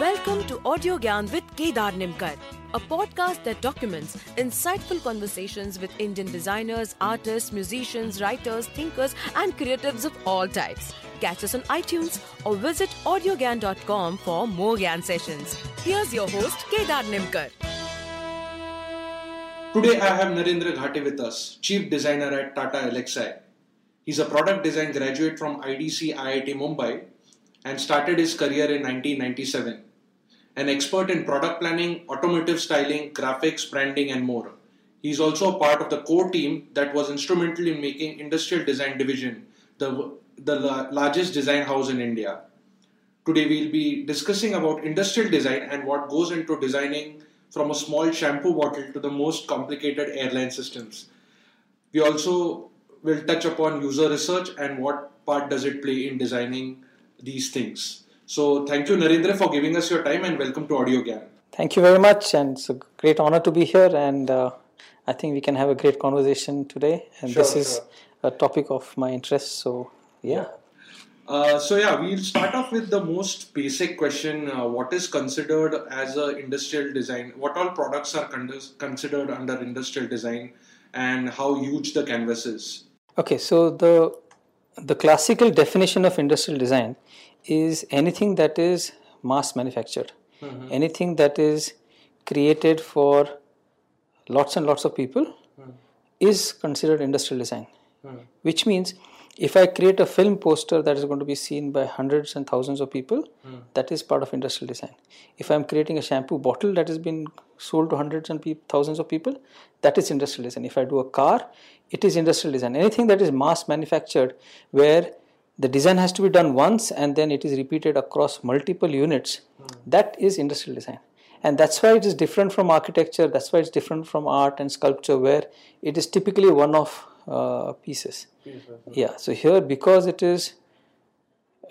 Welcome to Audio Gyan with Kedar Nimkar, a podcast that documents insightful conversations with Indian designers, artists, musicians, writers, thinkers, and creatives of all types. Catch us on iTunes or visit audiogyan.com for more Gyan sessions. Here's your host, Kedar Nimkar. Today I have Narendra Ghate with us, Chief Designer at Tata Elxsi. He's a product design graduate from IDC IIT Mumbai and started his career in 1997. An expert in product planning, automotive styling, graphics, branding, and more. He's also a part of the core team that was instrumental in making Industrial Design Division the, the largest design house in India. Today we'll be discussing about industrial design and what goes into designing from a small shampoo bottle to the most complicated airline systems. We also will touch upon user research and what part does it play in designing these things. So thank you Narendra for giving us your time and welcome to Audio Gyan. Thank you very much and it's a great honor to be here and uh, I think we can have a great conversation today and Sure, this is sure. a topic of my interest so yeah. Uh, so yeah, we'll start off with the most basic question: uh, What is considered as a industrial design? What all products are con- considered under industrial design, and how huge the canvas is? Okay, so the the classical definition of industrial design is anything that is mass manufactured, mm-hmm. anything that is created for lots and lots of people mm-hmm. is considered industrial design. Mm-hmm. Which means if I create a film poster that is going to be seen by hundreds and thousands of people, hmm. that is part of industrial design. If I'm creating a shampoo bottle that has been sold to hundreds and peop thousands of people, that is industrial design. If I do a car, it is industrial design. Anything that is mass manufactured where the design has to be done once and then it is repeated across multiple units, hmm. that is industrial design and that's why it is different from architecture that's why it's different from art and sculpture where it is typically one of uh, pieces. Yeah so here because it is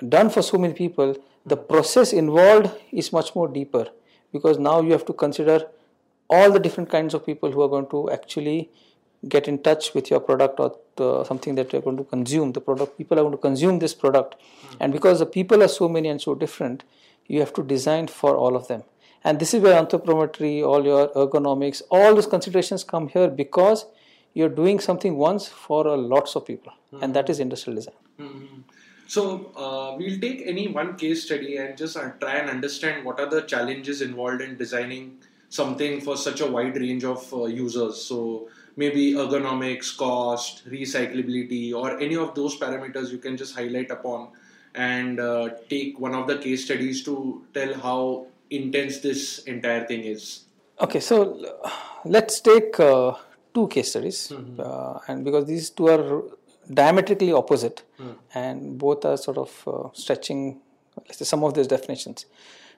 done for so many people the process involved is much more deeper because now you have to consider all the different kinds of people who are going to actually get in touch with your product or the, something that you're going to consume the product people are going to consume this product. And because the people are so many and so different you have to design for all of them. And this is where anthropometry all your ergonomics all those considerations come here because you're doing something once for a lots of people and that is industrial design Mhm. So uh, we'll take any one case study and just uh, try and understand what are the challenges involved in designing something for such a wide range of uh, users. So maybe ergonomics, cost, recyclability, or any of those parameters you can just highlight upon and uh, take one of the case studies to tell how intense this entire thing is. Okay, so uh, let's take uh, two case studies, uh, and because these two are diametrically opposite, and both are sort of uh, stretching let's say, some of these definitions.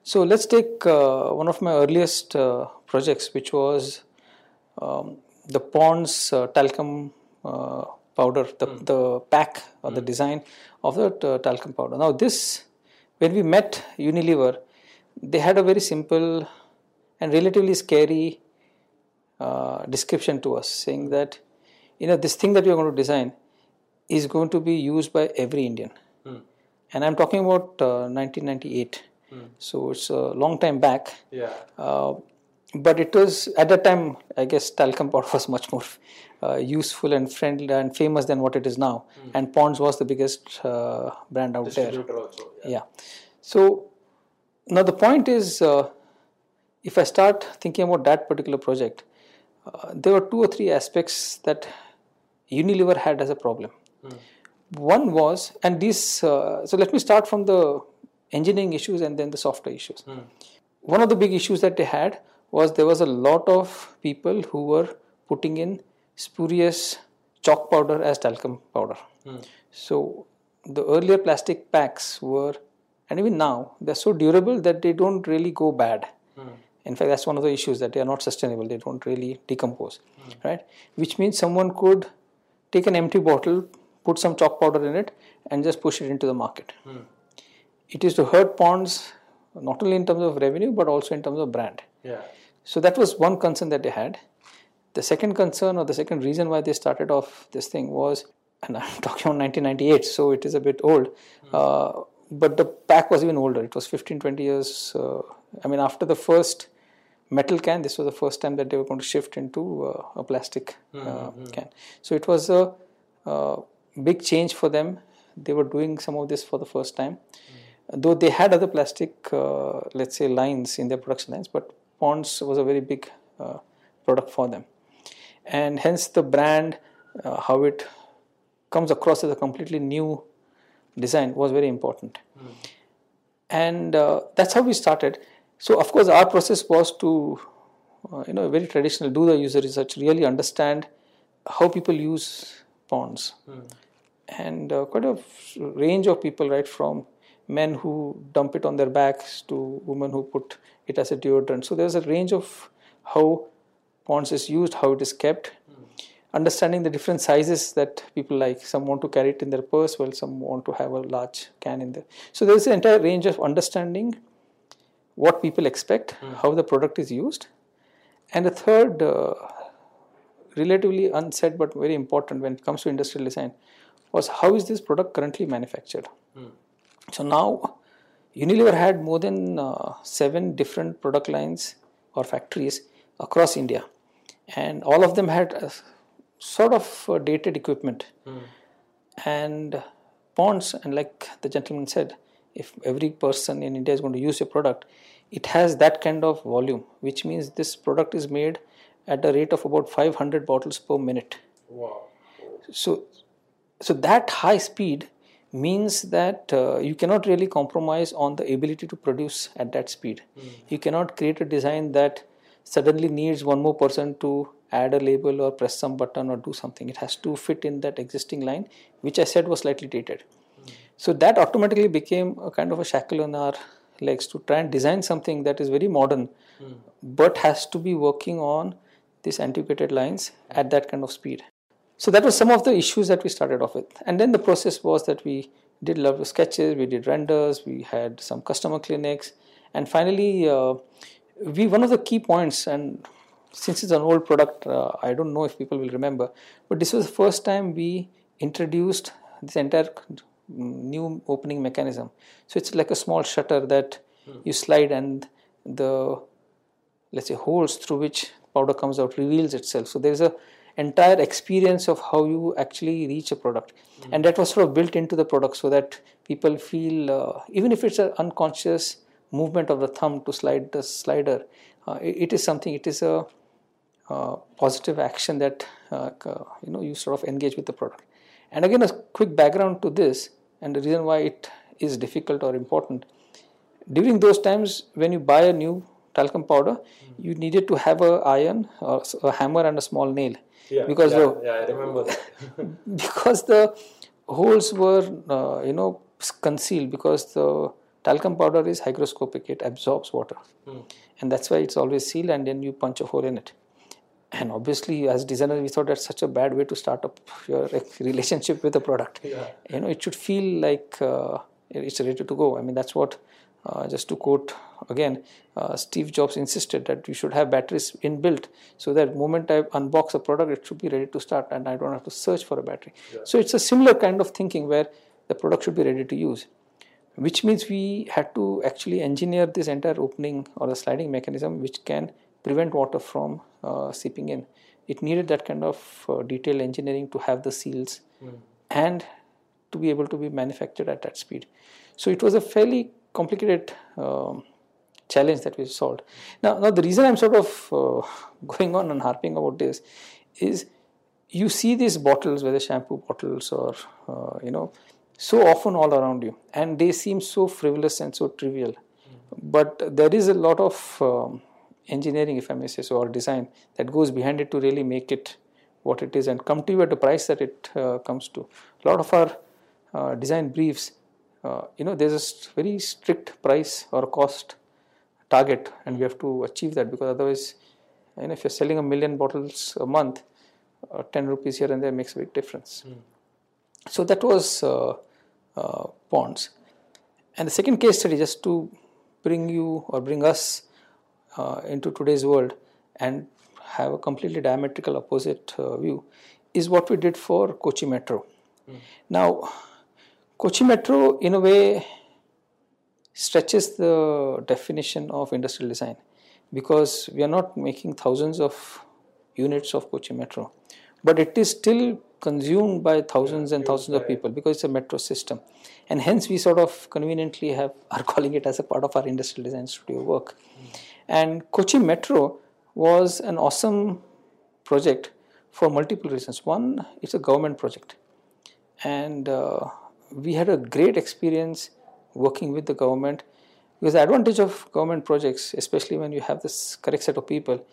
So let's take uh, one of my earliest uh, projects, which was um, the Pond's uh, talcum uh, powder, the, the pack or the design of the talcum powder. Now, this, when we met Unilever, they had a very simple and relatively scary uh, description to us, saying that you know this thing that we are going to design is going to be used by every Indian, and I'm talking about uh, 1998. So it's a long time back. Yeah. Uh, but it was at that time, I guess talcum powder was much more uh, useful and friendly and famous than what it is now. And Ponds was the biggest uh, brand out there. also. Yeah. So now the point is, uh, if I start thinking about that particular project, uh, there were two or three aspects that Unilever had as a problem. One was, and these, uh, so let me start from the engineering issues and then the software issues. One of the big issues that they had was there was a lot of people who were putting in spurious chalk powder as talcum powder. So the earlier plastic packs were, and even now, they're so durable that they don't really go bad. In fact, that's one of the issues that they are not sustainable. They don't really decompose, right? Which means someone could take an empty bottle, put some chalk powder in it, and just push it into the market. It is to hurt ponds not only in terms of revenue but also in terms of brand. Yeah. So that was one concern that they had. The second concern or the second reason why they started off this thing was, and I'm talking about 1998, so it is a bit old, uh, but the pack was even older. It was 15, 20 years. Uh, I mean, after the first metal can, this was the first time that they were going to shift into uh, a plastic mm-hmm. can. So it was a, a, big change for them. They were doing some of this for the first time. Mm-hmm. Though they had other plastic, uh, let's say, lines in their production lines, but Ponds was a very big uh, product for them. And hence the brand, uh, how it comes across as a completely new design was very important. Mm. And uh, that's how we started. So, of course, our process was to, uh, you know, very traditional, do the user research, really understand how people use ponds. Mm. And uh, quite a range of people, right, from men who dump it on their backs to women who put it as a deodorant. So, there's a range of how ponds is used, how it is kept, understanding the different sizes that people like. Some want to carry it in their purse, while some want to have a large can in there. So there is an entire range of understanding what people expect, mm. how the product is used, and the third, uh, relatively unsaid but very important when it comes to industrial design, was how is this product currently manufactured. Mm. So now. Unilever had more than uh, seven different product lines or factories across India, and all of them had sort of uh, dated equipment. Mm. And ponds, and like the gentleman said, if every person in India is going to use a product, it has that kind of volume, which means this product is made at a rate of about 500 bottles per minute. Wow. So, so that high speed means that uh, you cannot really compromise on the ability to produce at that speed. Mm. You cannot create a design that suddenly needs one more person to add a label or press some button or do something. It has to fit in that existing line, which I said was slightly dated. Mm. So that automatically became a kind of a shackle on our legs to try and design something that is very modern, mm. but has to be working on these antiquated lines at that kind of speed. So that was some of the issues that we started off with, and then the process was that we did a lot of sketches, we did renders, we had some customer clinics, and finally, uh, we one of the key points and since it's an old product, uh, I don't know if people will remember, but this was the first time we introduced this entire new opening mechanism. So it's like a small shutter that hmm. you slide and the let's say holes through which powder comes out reveals itself. So there's a entire experience of how you actually reach a product hmm. and that was sort of built into the product so that people feel uh, even if it's an unconscious movement of the thumb to slide the slider uh, it, it is something it is a uh, positive action that uh, you know you sort of engage with the product. And again, a quick background to this, and the reason why it is difficult or important. During those times, when you buy a new talcum powder, mm-hmm. you needed to have a iron, or a hammer, and a small nail. Yeah, because yeah, the, yeah, I remember that. because the holes were uh, you know concealed because the talcum powder is hygroscopic; it absorbs water, mm. and that's why it's always sealed. And then you punch a hole in it and obviously as designer we thought that's such a bad way to start up your relationship with the product yeah. you know it should feel like uh, it's ready to go i mean that's what uh, just to quote again uh, steve jobs insisted that you should have batteries inbuilt so that moment i unbox a product it should be ready to start and i don't have to search for a battery yeah. so it's a similar kind of thinking where the product should be ready to use which means we had to actually engineer this entire opening or the sliding mechanism which can prevent water from uh, seeping in. It needed that kind of uh, detailed engineering to have the seals mm. and to be able to be manufactured at that speed. So it was a fairly complicated um, challenge that we solved. Now, now the reason I'm sort of uh, going on and harping about this is you see these bottles, whether shampoo bottles or uh, you know, so often all around you, and they seem so frivolous and so trivial. Mm. But there is a lot of um, engineering, if I may say so, or design that goes behind it to really make it what it is and come to you at the price that it uh, comes to. A lot of our uh, design briefs, uh, you know, there's a very strict price or cost target, and we have to achieve that because otherwise, you know, if you're selling a million bottles a month, uh, 10 rupees here and there makes a big difference. Mm. So that was uh, uh, Ponds. And the second case study, just to bring you or bring us uh, into today's world and have a completely diametrical opposite uh, view is what we did for Kochi Metro. Mm. Now, Kochi Metro, in a way, stretches the definition of industrial design because we are not making thousands of units of Kochi Metro, but it is still consumed by thousands and thousands of people because it's a metro system, and hence we sort of conveniently have are calling it as a part of our industrial design studio work. And Kochi Metro was an awesome project for multiple reasons. One, it's a government project, and uh, we had a great experience working with the government because the advantage of government projects, especially when you have this correct set of people,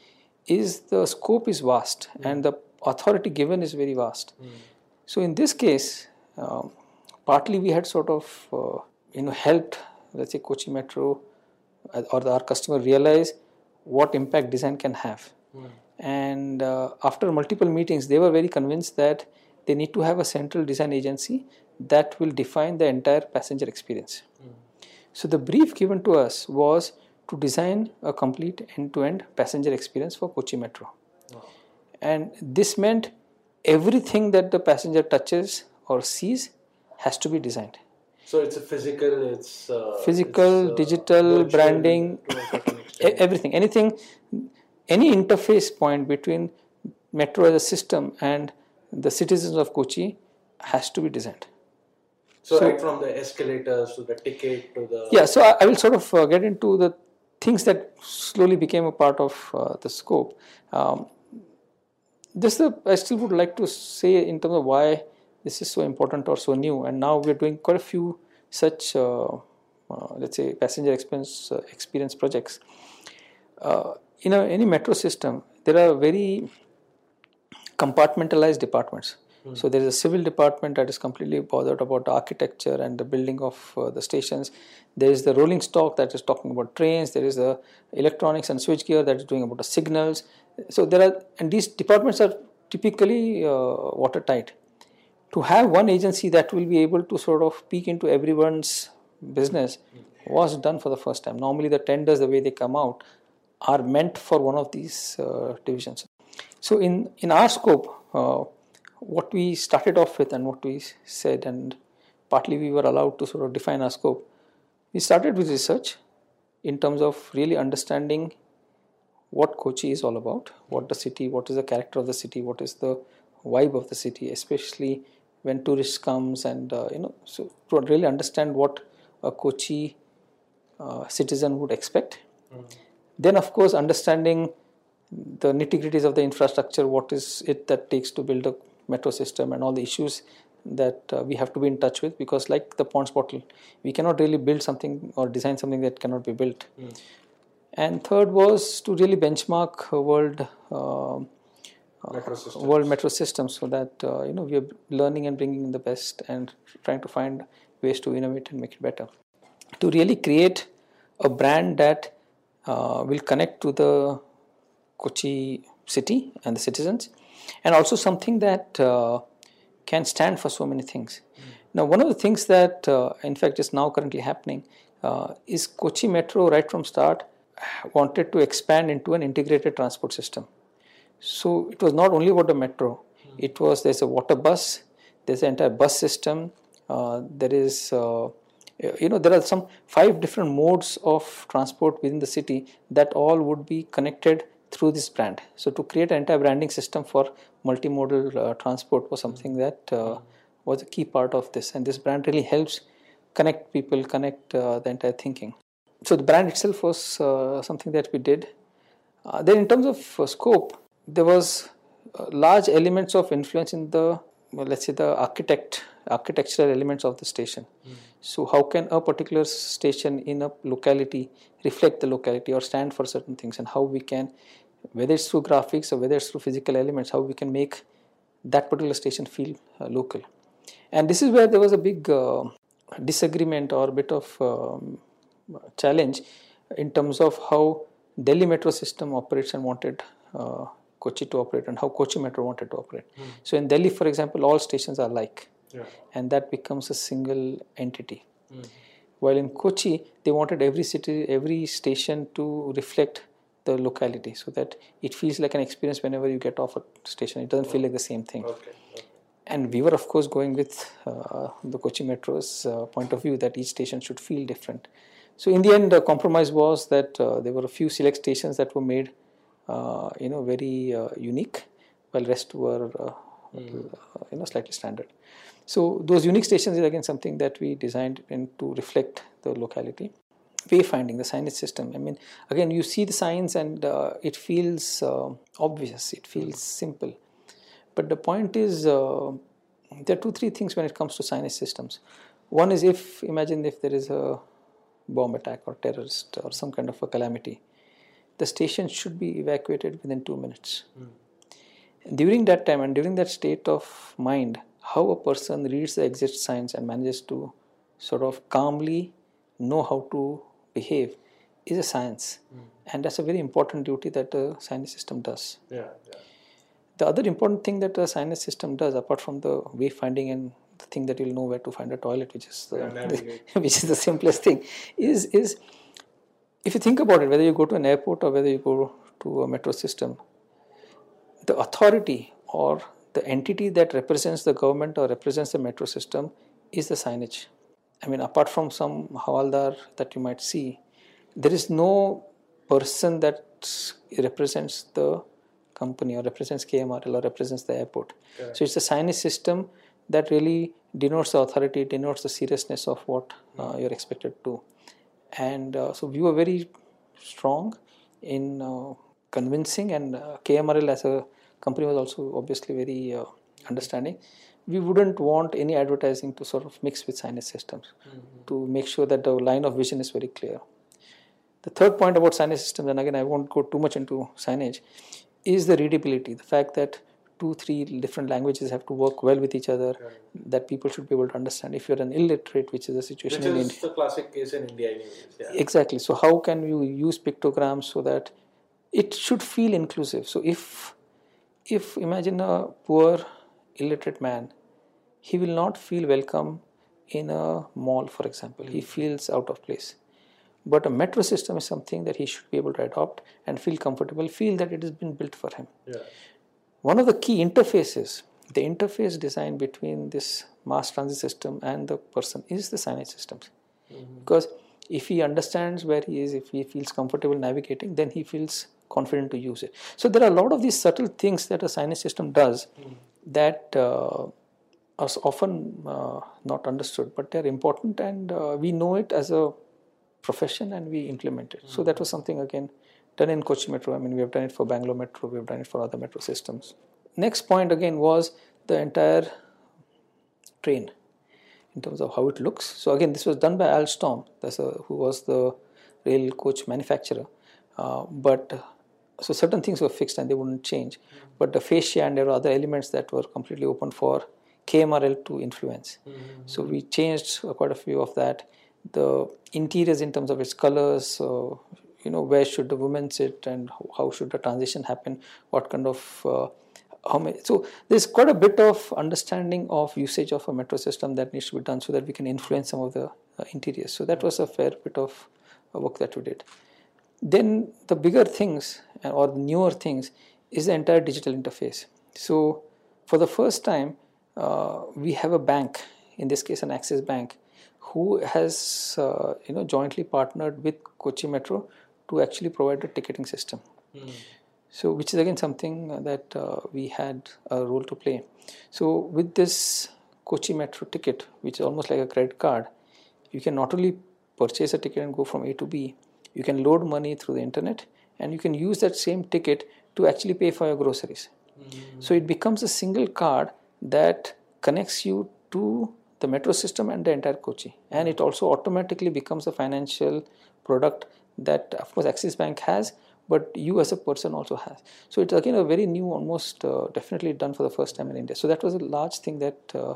is the scope is vast mm. and the authority given is very vast. Mm. So in this case, um, partly we had sort of uh, you know helped, let's say Kochi Metro or the, our customer realize what impact design can have. Mm. And uh, after multiple meetings, they were very convinced that they need to have a central design agency that will define the entire passenger experience. Mm. So the brief given to us was to design a complete end-to-end passenger experience for Kochi Metro. Wow. And this meant everything that the passenger touches or sees has to be designed. So it's a physical, it's uh, physical, it's, uh, digital, branding, everything, anything, any interface point between metro as a system and the citizens of Kochi has to be designed. So, so, right from the escalators to the ticket to the yeah. So I, I will sort of uh, get into the things that slowly became a part of uh, the scope. Um, just the, I still would like to say in terms of why this is so important or so new. And now we're doing quite a few such uh, uh let's say passenger experience uh, experience projects. Uh, in a, any metro system, there are very compartmentalized departments so there is a civil department that is completely bothered about the architecture and the building of uh, the stations. There is the rolling stock that is talking about trains. There is the electronics and switchgear that is doing about the signals. So there are, and these departments are typically uh, watertight. To have one agency that will be able to sort of peek into everyone's business was done for the first time. Normally, the tenders, the way they come out, are meant for one of these uh, divisions. So in in our scope, uh, what we started off with and what we said, and partly we were allowed to sort of define our scope. We started with research in terms of really understanding what Kochi is all about, what the city, what is the character of the city, what is the vibe of the city, especially when tourists comes and uh, you know, so to really understand what a Kochi uh, citizen would expect. Mm. Then, of course, understanding the nitty gritties of the infrastructure, what is it that takes to build a metro system and all the issues that uh, we have to be in touch with because like the Pond's bottle we cannot really build something or design something that cannot be built mm. and third was to really benchmark world uh, metro world metro systems so that uh, you know we are learning and bringing in the best and trying to find ways to innovate and make it better to really create a brand that uh, will connect to the Kochi city and the citizens and also something that uh, can stand for so many things. Mm. Now, one of the things that, uh, in fact, is now currently happening uh, is Kochi Metro, right from start, wanted to expand into an integrated transport system. So it was not only about the metro; mm. it was there's a water bus, there's an entire bus system, uh, there is uh, you know there are some five different modes of transport within the city that all would be connected through this brand. So to create an entire branding system for multimodal uh, transport was something that uh, was a key part of this, and this brand really helps connect people, connect uh, the entire thinking. So the brand itself was uh, something that we did. Uh, then in terms of uh, scope, there was large elements of influence in the well, let's say the architect architectural elements of the station. Mm. So how can a particular station in a locality reflect the locality or stand for certain things, and how we can whether it's through graphics or whether it's through physical elements, how we can make that particular station feel uh, local. And this is where there was a big uh, disagreement or a bit of um, challenge in terms of how Delhi metro system operates and wanted uh, Kochi to operate and how Kochi metro wanted to operate. Mm. So in Delhi, for example, all stations are like, yeah. and that becomes a single entity. Mm. While in Kochi, they wanted every city, every station to reflect the locality so that it feels like an experience whenever you get off a station. It doesn't feel like the same thing. Okay. okay. And we were, of course, going with uh, the Kochi Metro's uh, point of view that each station should feel different. So in the end, the compromise was that uh, there were a few select stations that were made, you know, very uh, unique, while rest were, uh, you know, slightly standard. So those unique stations is again something that we designed to reflect the locality. Wayfinding the signage system. I mean, again, you see the signs and uh, it feels uh, obvious. It feels simple. But the point is, uh, there are two, three things when it comes to signage systems. One is if imagine if there is a bomb attack or terrorist or some kind of a calamity, the station should be evacuated within two minutes. Mm. During that time and during that state of mind, how a person reads the exit signs and manages to sort of calmly know how to behave is a science. Mm. And that's a very important duty that the signage system does. Yeah, yeah. The other important thing that the signage system does, apart from the wayfinding and the thing that you'll know where to find a toilet, which is the, the which is the simplest thing, is is if you think about it, whether you go to an airport or whether you go to a metro system, the authority or the entity that represents the government or represents the metro system is the signage. I mean, apart from some hawaldar that you might see, there is no person that represents the company or represents KMRL or represents the airport. So it's a signage system that really denotes the authority, denotes the seriousness of what uh, you're expected to. And uh, so we were very strong in uh, convincing, and uh, KMRL as a company was also obviously very uh, understanding. We wouldn't want any advertising to sort of mix with signage systems mm-hmm. to make sure that the line of vision is very clear. The third point about signage systems, and again, I won't go too much into signage, is the readability. The fact that two, three different languages have to work well with each other, right. that people should be able to understand. If you're an illiterate, which is a situation which in India. the classic case in India, anyways. Yeah. Exactly. So, how can you use pictograms so that it should feel inclusive? So, if if imagine a poor illiterate man, he will not feel welcome in a mall, for example. He feels out of place. But a metro system is something that he should be able to adopt and feel comfortable, feel that it has been built for him. Yeah. One of the key interfaces, the interface design between this mass transit system and the person is the signage systems. Mm-hmm. Because if he understands where he is, if he feels comfortable navigating, then he feels confident to use it. So there are a lot of these subtle things that a signage system does mm. that uh, are often uh, not understood, but they're important, and uh, we know it as a profession and we implement it. Mm. So that was something again done in Kochi Metro. I mean, we have done it for Bangalore Metro, we have done it for other metro systems. Next point again was the entire train in terms of how it looks. So again, this was done by Alstom, that's a, who was the rail coach manufacturer. Uh, but so certain things were fixed and they wouldn't change. Mm-hmm. But the fascia and there were other elements that were completely open for KMRL to influence. Mm-hmm. So we changed quite a few of that. The interiors in terms of its colors, so you know where should the women sit and how should the transition happen, what kind of uh, how many, so there's quite a bit of understanding of usage of a metro system that needs to be done so that we can influence some of the uh, interiors. So that was a fair bit of uh, work that we did. Then the bigger things uh, or the newer things is the entire digital interface. So for the first time, uh, we have a bank, in this case an Axis Bank, who has uh, you know jointly partnered with Kochi Metro to actually provide a ticketing system. Mm. So which is again something that uh, we had a role to play. So with this Kochi Metro ticket, which is almost like a credit card, you can not only purchase a ticket and go from A to B, you can load money through the internet and you can use that same ticket to actually pay for your groceries. Mm-hmm. So it becomes a single card that connects you to the metro system and the entire Kochi. And it also automatically becomes a financial product that, of course, Axis Bank has, but you as a person also has. So it's again a very new, almost uh, definitely done for the first time in India. So that was a large thing that. Uh,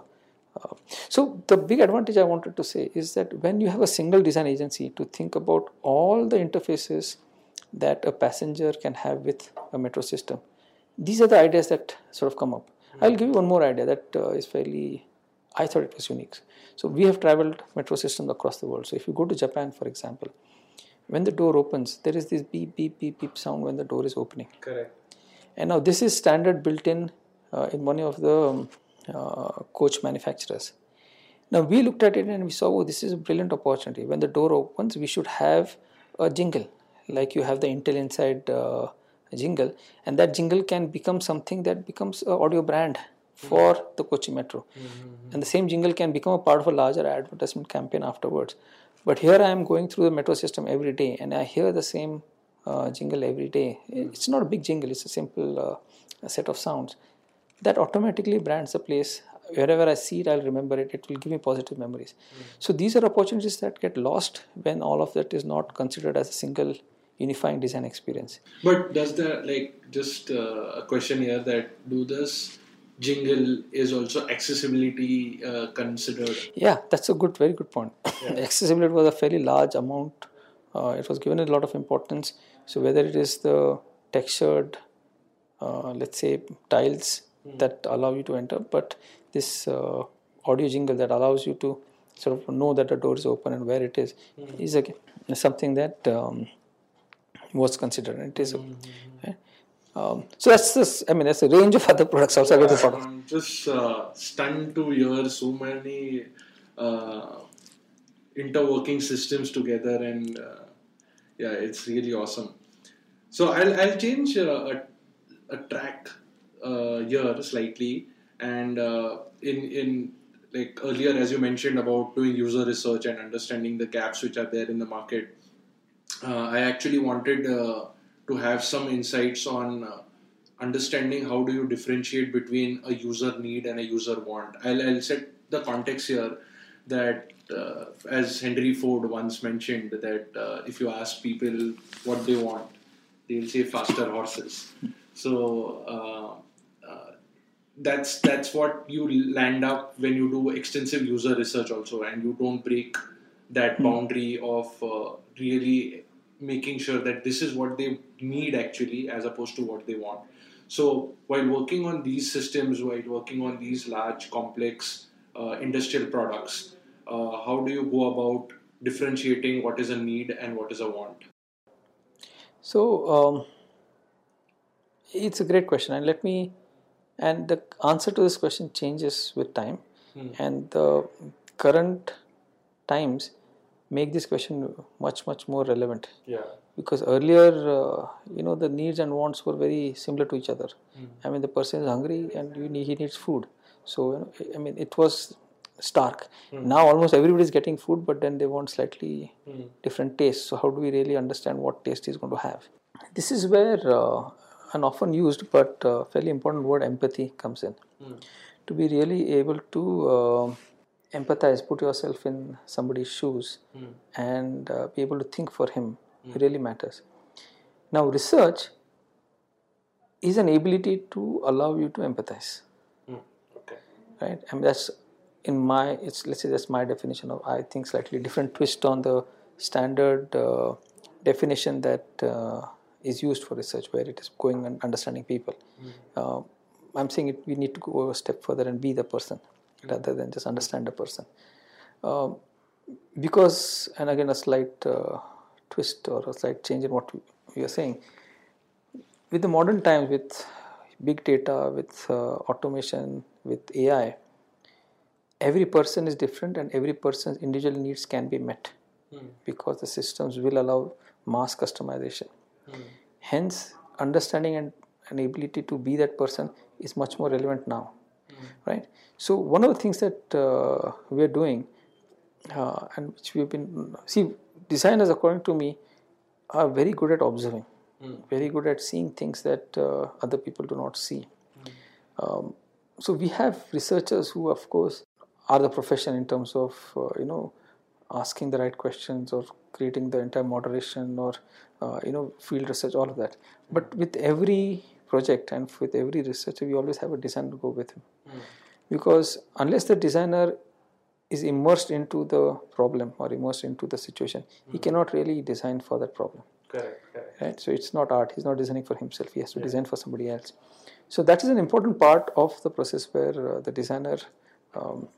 uh, so the big advantage I wanted to say is that when you have a single design agency to think about all the interfaces that a passenger can have with a metro system, these are the ideas that sort of come up. Mm-hmm. I'll give you one more idea that uh, is fairly, I thought it was unique. So we have traveled metro systems across the world. So if you go to Japan, for example, when the door opens, there is this beep, beep, beep, beep sound when the door is opening. Correct. And now this is standard built in uh, in one of the um, uh, coach manufacturers. Now we looked at it and we saw, oh, this is a brilliant opportunity. When the door opens, we should have a jingle, like you have the Intel Inside uh, jingle, and that jingle can become something that becomes an audio brand for the Kochi Metro, mm-hmm. and the same jingle can become a part of a larger advertisement campaign afterwards. But here I am going through the metro system every day, and I hear the same uh, jingle every day. It's not a big jingle; it's a simple uh, set of sounds that automatically brands the place wherever I see it, I'll remember it. It will give me positive memories. Mm. So these are opportunities that get lost when all of that is not considered as a single unifying design experience. But does that like just uh, a question here that do this jingle is also accessibility uh, considered? Yeah, that's a good, very good point. Yeah. accessibility was a fairly large amount. Uh, it was given a lot of importance. So whether it is the textured, uh, let's say tiles mm. that allow you to enter, but this uh, audio jingle that allows you to sort of know that the door is open and where it is mm-hmm. is again something that um, was considered. It is, mm-hmm. Um, so that's this. I mean, that's a range of other products also. Products. I'm just uh, stunned to hear so many uh, interworking systems together, and uh, yeah, it's really awesome. So I'll I'll change uh, a, a track uh, here slightly and uh, in in like earlier as you mentioned about doing user research and understanding the gaps which are there in the market uh, i actually wanted uh, to have some insights on uh, understanding how do you differentiate between a user need and a user want i'll, I'll set the context here that uh, as henry ford once mentioned that uh, if you ask people what they want they'll say faster horses so that's that's what you land up when you do extensive user research also and you don't break that mm. boundary of uh, really making sure that this is what they need actually as opposed to what they want. So while working on these systems while working on these large complex uh, industrial products uh, how do you go about differentiating what is a need and what is a want? So um, it's a great question and let me and the answer to this question changes with time. Hmm. and the current times make this question much much more relevant yeah because earlier uh, you know the needs and wants were very similar to each other hmm. i mean the person is hungry and need, he needs food so you know, i mean it was stark hmm. now almost everybody is getting food but then they want slightly hmm. different tastes so how do we really understand what taste is going to have this is where uh, an often used but uh, fairly important word empathy comes in. Mm. To be really able to uh, empathize, put yourself in somebody's shoes, mm. and uh, be able to think for him mm. really matters. Now, research is an ability to allow you to empathize. Hmm. Okay. Right? I mean, that's in my, it's let's say that's my definition of, I think, slightly different twist on the standard uh, definition that uh, is used for research where it is going and understanding people. Mm. Uh, I'm saying it, we need to go a step further and be the person mm. Rather than just understand a person. Um, because, and again, a slight uh, twist or a slight change in what we are saying, with the modern times, with big data, with uh, automation, with AI, every person is different and every person's individual needs can be met mm. because the systems will allow mass customization Mm. Hence, understanding and an ability to be that person is much more relevant now. Right? So, one of the things that uh, we are doing, uh, and which we've been see, designers, according to me, are very good at observing, mm. very good at seeing things that uh, other people do not see. Um, so we have researchers who, of course, are the profession in terms of uh, you know asking the right questions or creating the entire moderation or uh, you know field research all of that but with every project and with every researcher we always have a designer to go with him mm. because unless the designer is immersed into the problem or immersed into the situation mm. he hmm. cannot really design for that problem correct, correct right so it's not art he's not designing for himself he has to yeah. design for somebody else so that is an important part of the process where uh, the designer um,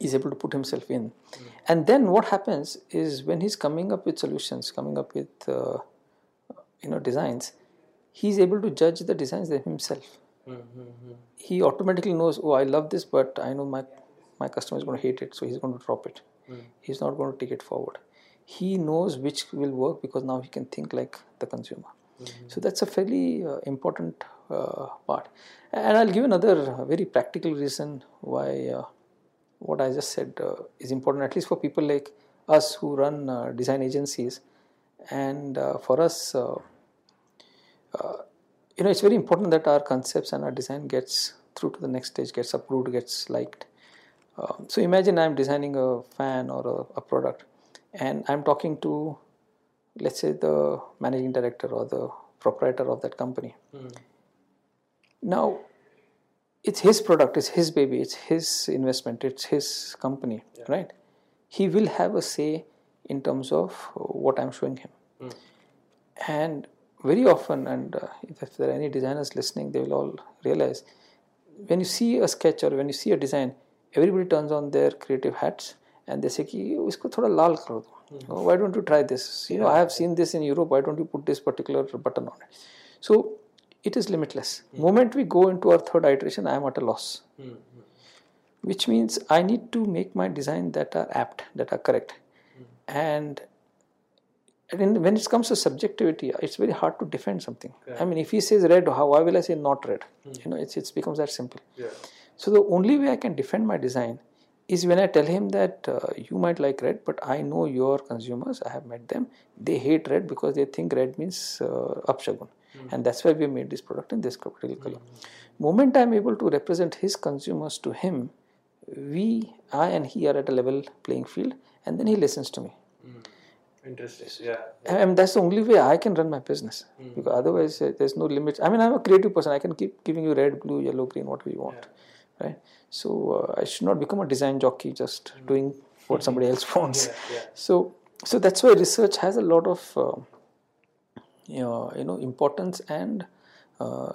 is able to put himself in. Mm. And then what happens is when he's coming up with solutions, coming up with uh, you know designs, he's able to judge the designs himself. Mm-hmm. He automatically knows, oh, I love this, but I know my my customer is going to hate it, so he's going to drop it. He's not going to take it forward. He knows which will work because now he can think like the consumer. So that's a fairly uh, important uh, part. And I'll give another very practical reason why uh, what I just said uh, is important, at least for people like us who run uh, design agencies. And uh, for us, you know, it's very important that our concepts and our design gets through to the next stage, gets approved, gets liked. Um, so imagine I'm designing a fan or a, a, product, and I'm talking to, let's say, the managing director or the proprietor of that company. Mm. Now, it's his product, it's his baby, it's his investment, it's his company, yeah. right? He will have a say in terms of what I'm showing him. Mm. And very often, and uh, if there are any designers listening, they will all realize when you see a sketch or when you see a design, everybody turns on their creative hats and they say, Ki, isko thoda lal karo do. Mm-hmm. Oh, why don't you try this? You yeah. know, I have seen this in Europe. Why don't you put this particular button on it? So it is limitless. Mm-hmm. Moment we go into our third iteration, I am at a loss. Mm-hmm. Which means I need to make my design that are apt, that are correct. Mm-hmm. And and when it comes to subjectivity, it's very hard to defend something. Yeah. I mean, if he says red, how why will I say not red? Mm. You know, it's it becomes that simple. Yeah. So the only way I can defend my design is when I tell him that uh, you might like red, but I know your consumers. I have met them. They hate red because they think red means uh, upshagun, mm. and that's why we made this product in this particular mm. color. Moment I'm able to represent his consumers to him, we, I and he are at a level playing field, and then he listens to me. Interesting. Yeah. And that's the only way I can run my business. Mm. Because otherwise, uh, there's no limits. I mean, I'm a creative person. I can keep giving you red, blue, yellow, green, whatever you want. Yeah. Right. So uh, I should not become a design jockey just mm. doing what somebody else wants. Yeah, yeah. So so that's why research has a lot of uh, you know you know importance and. Uh,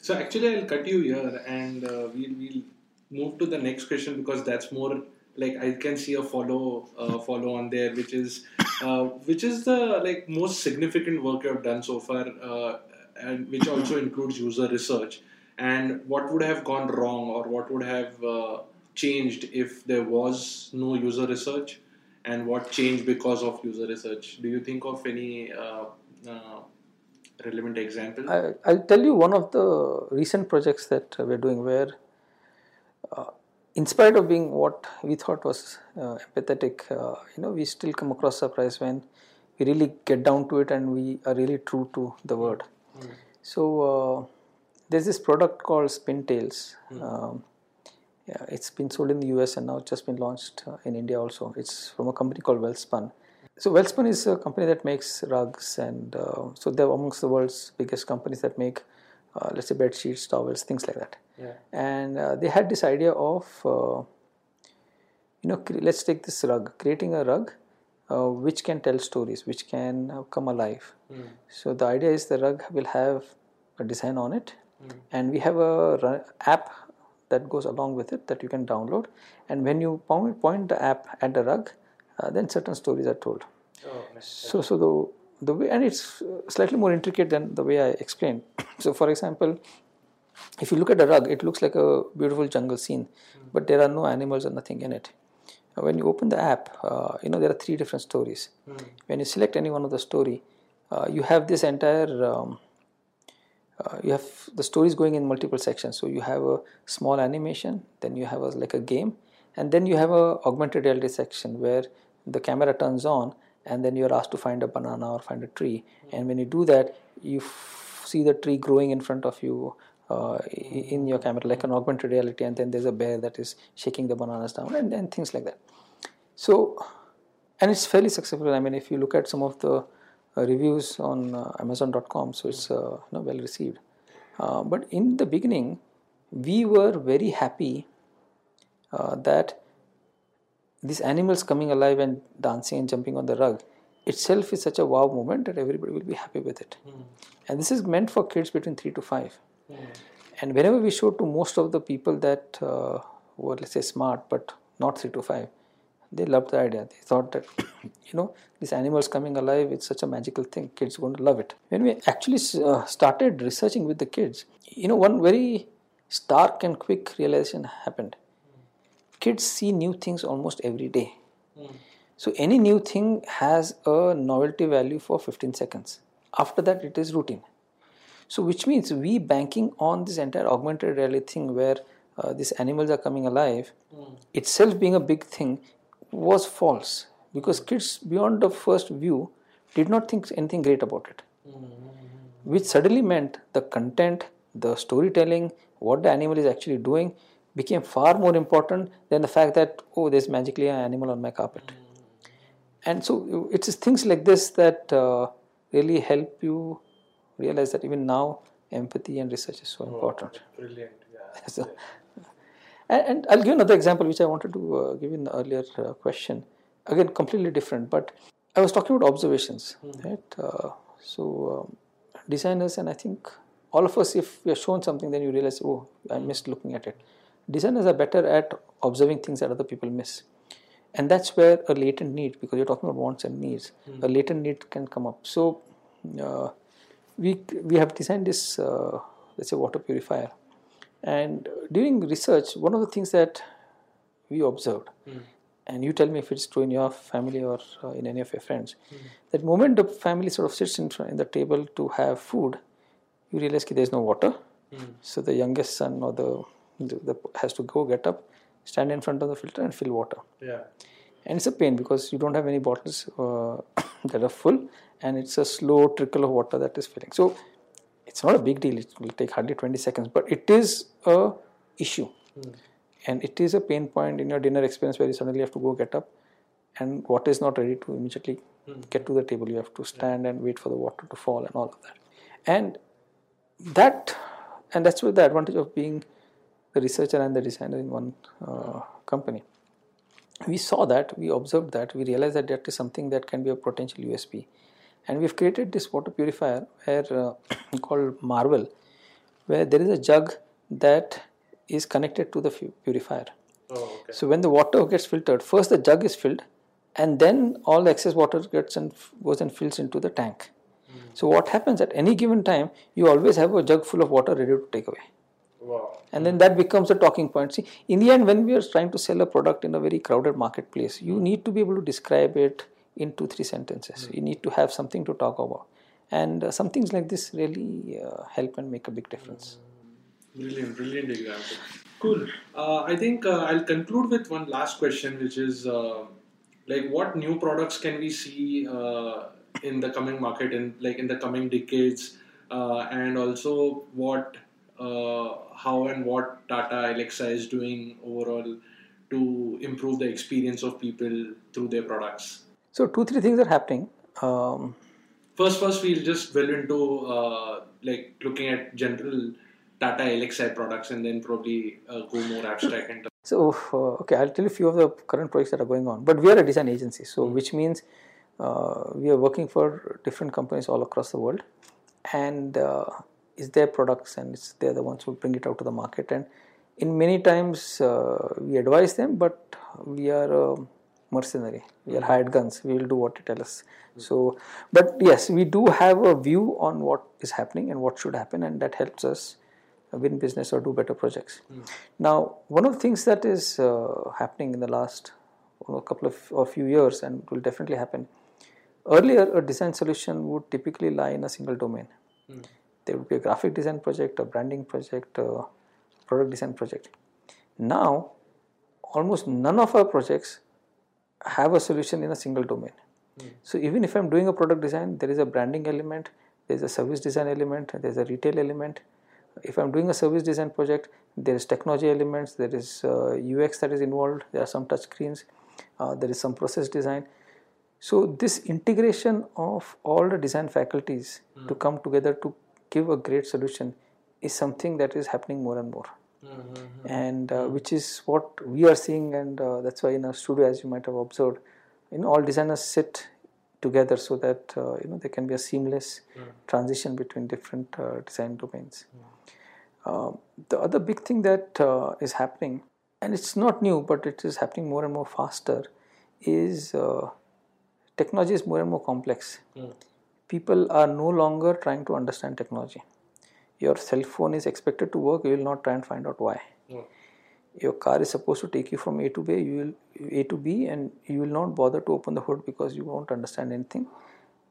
so actually, I'll cut you here, and uh, we'll we'll move to the next question because that's more like I can see a follow uh, follow on there, which is uh, which is the like most significant work you have done so far, uh, and which also includes user research. And what would have gone wrong, or what would have uh, changed if there was no user research, and what changed because of user research? Do you think of any uh, uh, relevant example? I, I'll tell you one of the recent projects that we're doing where in spite of being what we thought was uh, empathetic, uh, you know, we still come across surprise when we really get down to it and we are really true to the word. Mm. So uh, there's this product called Spintales. Mm. Um, yeah, it's been sold in the US and now it's just been launched uh, in India also. It's from a company called Welspun. So Welspun is a company that makes rugs and uh, so they're amongst the world's biggest companies that make, uh, let's say, bed sheets, towels, things like that. Yeah. And uh, they had this idea of, uh, you know, cre- let's take this rug, creating a rug uh, which can tell stories, which can uh, come alive. Mm. So the idea is the rug will have a design on it, mm. and we have a run- app that goes along with it that you can download. And when you point, point the app at the rug, uh, then certain stories are told. Oh. So, so the the way and it's slightly more intricate than the way I explained. so, for example, if you look at a rug, it looks like a beautiful jungle scene, but there are no animals or nothing in it. When you open the app, uh, you know there are three different stories. Mm. When you select any one of the story, uh, you have this entire um, uh, you have the stories going in multiple sections. So you have a small animation, then you have a, like a game, and then you have a augmented reality section where the camera turns on, and then you are asked to find a banana or find a tree. And when you do that, you see the tree growing in front of you uh, in your camera like an augmented reality and then there's a bear that is shaking the bananas down and, and things like that. So and it's fairly successful. I mean if you look at some of the uh, reviews on uh, amazon.com so it's uh, you know, well received. Uh, but in the beginning we were very happy uh, that these animals coming alive and dancing and jumping on the rug itself is such a wow moment that everybody will be happy with it mm. and this is meant for kids between 3 to 5 and whenever we showed to most of the people that uh, were, let's say, smart but not three to five, they loved the idea. They thought that, you know, these animals coming alive, it's such a magical thing. Kids are going to love it. When we actually uh, started researching with the kids, you know, one very stark and quick realization happened. Kids see new things almost every day. Hmm. So any new thing has a novelty value for 15 seconds. After that, it is routine. So which means we banking on this entire augmented reality thing where uh, these animals are coming alive, hmm. itself being a big thing, was false because hmm. kids beyond the first view did not think anything great about it. Which suddenly meant the content, the storytelling, what the animal is actually doing became far more important than the fact that oh there's magically an animal on my carpet. And so it's things like this that uh, really help you realize that even now empathy and research is so important. Brilliant. Yeah. so, and, and i'll give another example which i wanted to uh, give in the earlier uh, question. Again completely different but i was talking about observations right? Uh, so um, designers and i think all of us if we are shown something then you realize oh i missed looking at it designers are better at observing things that other people miss. And that's where a latent need because you're talking about wants and needs a latent need can come up. So uh, we we have designed this uh, let's say water purifier. And during research one of the things that we observed and you tell me if it's true in your family or uh, in any of your friends that moment the family sort of sits in, front, in the table to have food you realize that there's no water. So the youngest son or the, the, the has to go get up stand in front of the filter and fill water. Yeah. and it's a pain because you don't have any bottles uh, that are full and it's a slow trickle of water that is filling. So it's not a big deal. It will take hardly 20 seconds but it is a issue. And it is a pain point in your dinner experience where you suddenly have to go get up and water is not ready to immediately get to the table. You have to stand and wait for the water to fall and all of that. And that and that's what the advantage of being the researcher and the designer in one uh, company. We saw that we observed that we realized that that is something that can be a potential usp and we've created this water purifier where uh, called marvel where there is a jug that is connected to the purifier. Oh, okay. so when the water gets filtered first the jug is filled and then all the excess water gets and goes and fills into the tank. So what happens at any given time you always have a jug full of water ready to take away Wow. and then that becomes a talking point. See in the end when we are trying to sell a product in a very crowded marketplace you need to be able to describe it in two three sentences. You need to have something to talk about. And uh, some things like this really uh, help and make a big difference. Brilliant, brilliant example. Cool. Uh, I think uh, I'll conclude with one last question, which is uh, like, what new products can we see uh, in the coming market, in like in the coming decades, uh, and also what, uh, how and what Tata Elxsi is doing overall to improve the experience of people through their products. so two three things are happening um, First, first we'll just delve into uh, like looking at general Tata Elxsi products, and then probably uh, go more abstract terms. So, uh, okay, I'll tell you a few of the current projects that are going on. But we are a design agency, so which means uh, we are working for different companies all across the world, and it's their products, and it's they're the ones who bring it out to the market. And in many times uh, we advise them, but we are uh, mercenary. We are hired guns. We will do what they tell us. So, but yes, we do have a view on what is happening and what should happen, and that helps us win business or do better projects. Now, one of the things that is uh, happening in the last know, couple of or few years and will definitely happen. Earlier, a design solution would typically lie in a single domain. There would be a graphic design project, a branding project, a product design project. Now, almost none of our projects have a solution in a single domain. So even if I'm doing a product design, there is a branding element, there is a service design element, there is a retail element. If I'm doing a service design project, there is technology elements, there is uh, UX that is involved, there are some touch screens, uh, there is some process design. So this integration of all the design faculties to come together to give a great solution is something that is happening more and more. And uh, which is what we are seeing and uh, that's why in our studio as you might have observed you know all designers sit together so that uh, you know there can be a seamless transition between different uh, design domains. Um, the other big thing that uh, is happening and it's not new but it is happening more and more faster is uh, technology is more and more complex people are no longer trying to understand technology your cell phone is expected to work you will not try and find out why your car is supposed to take you from A to B, you will A to B, and you will not bother to open the hood because you won't understand anything.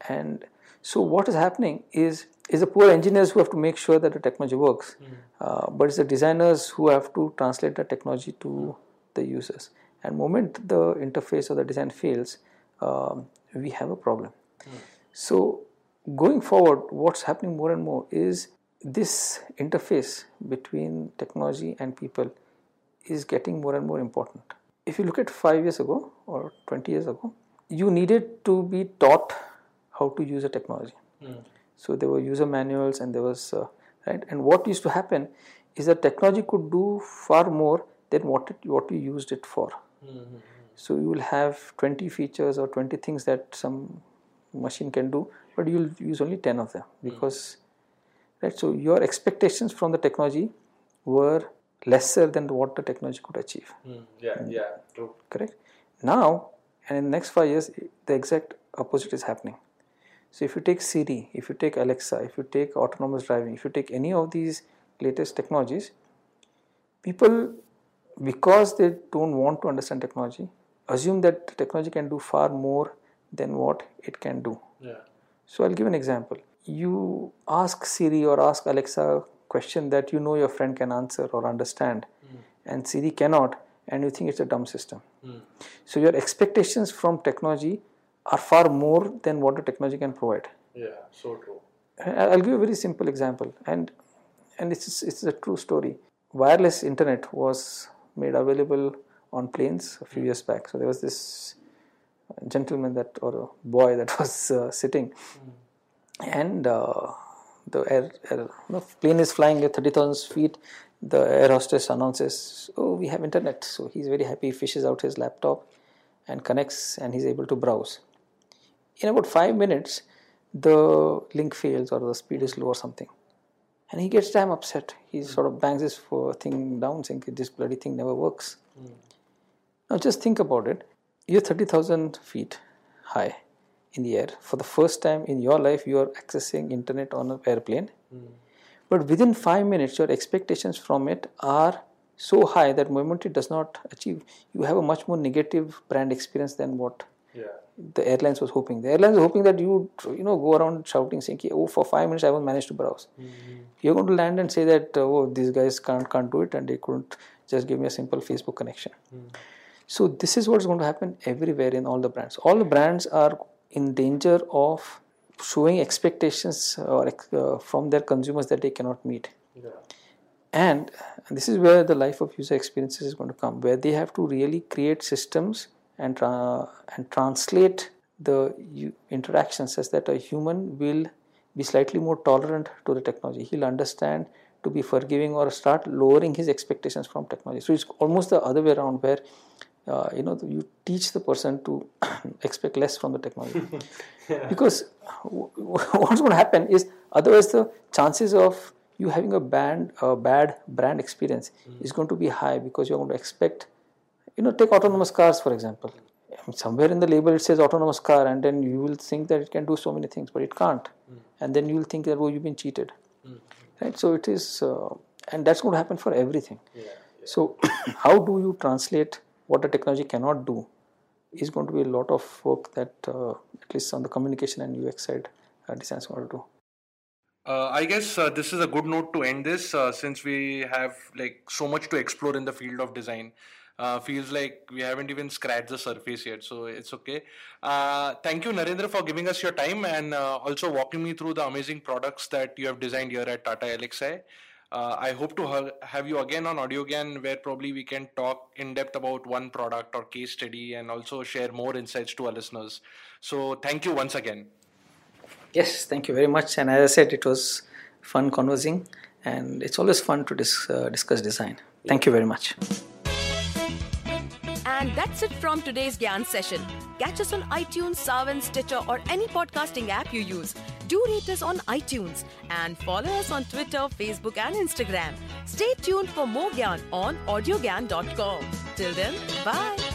And so what is happening is is the poor engineers who have to make sure that the technology works, mm. uh, but it's the designers who have to translate the technology to mm. the users. And moment the interface or the design fails, um, we have a problem. Mm. So going forward, what's happening more and more is this interface between technology and people is getting more and more important. If you look at five years ago or 20 years ago, you needed to be taught how to use a technology. Mm. So there were user manuals and there was, uh, right? And what used to happen is that technology could do far more than what, it, what you used it for. Mm-hmm. So you will have 20 features or 20 things that some machine can do, but you'll use only 10 of them because, right? So your expectations from the technology were lesser than what the technology could achieve. Mm, yeah, yeah, true. Correct. Now, and in the next five years, the exact opposite is happening. So, if you take Siri, if you take Alexa, if you take autonomous driving, if you take any of these latest technologies, people, because they don't want to understand technology, assume that technology can do far more than what it can do. Yeah. So, I'll give an example. You ask Siri or ask Alexa a question that you know your friend can answer or understand mm. and Siri cannot and you think it's a dumb system. Mm. So your expectations from technology are far more than what the technology can provide. Yeah, so true. I'll give a very simple example and and it's it's a true story. Wireless internet was made available on planes a few mm. years back. So there was this gentleman that or a boy that was uh, sitting mm. and uh, the air, air the plane is flying at 30,000 feet. The air hostess announces, "Oh, we have internet." So he's very happy. Fishes out his laptop and connects, and he's able to browse. In about five minutes, the link fails or the speed is low or something, and he gets damn upset. He mm. sort of bangs his thing down, saying, "This bloody thing never works." Mm. Now, just think about it. You're 30,000 feet high in the air for the first time in your life you are accessing internet on an airplane mm. but within 5 minutes your expectations from it are so high that moment it does not achieve you have a much more negative brand experience than what yeah. the airlines was hoping the airlines were hoping that you you know go around shouting saying oh for 5 minutes i won't manage to browse mm-hmm. you're going to land and say that oh these guys can't can't do it and they couldn't just give me a simple facebook connection mm. So this is what's going to happen everywhere in all the brands all the brands are in danger of showing expectations or uh, from their consumers that they cannot meet. Yeah. And this is where the life of user experiences is going to come, where they have to really create systems and tra- and translate the u- interactions such that a human will be slightly more tolerant to the technology. He'll understand to be forgiving or start lowering his expectations from technology. So it's almost the other way around, where uh, you know you teach the person to expect less from the technology yeah. because what's going to happen is otherwise the chances of you having a bad a bad brand experience mm. is going to be high because you're going to expect you know take autonomous cars for example somewhere in the label it says autonomous car and then you will think that it can do so many things but it can't mm. and then you will think that oh you've been cheated mm. right so it is uh, and that's going to happen for everything yeah, yeah. so how do you translate what the technology cannot do is going to be a lot of work that uh, at least on the communication and UX side uh, design is going to do. Uh, I guess uh, this is a good note to end this uh, since we have like so much to explore in the field of design. Uh, feels like we haven't even scratched the surface yet, so it's okay. Uh, thank you, Narendra, for giving us your time and also walking me through the amazing products that you have designed here at Tata Elxsi. Uh, I hope to ha- have you again on AudioGyan where probably we can talk in depth about one product or case study and also share more insights to our listeners. So thank you once again. Yes, thank you very much. And as I said, it was fun conversing and it's always fun to dis- uh, discuss design. Thank you very much. And that's it from today's Gyan session. Catch us on iTunes, Saavn, Stitcher, or any podcasting app you use. Do rate us on iTunes and follow us on Twitter, Facebook, and Instagram. Stay tuned for more Gyan on audiogyan.com. Till then, bye.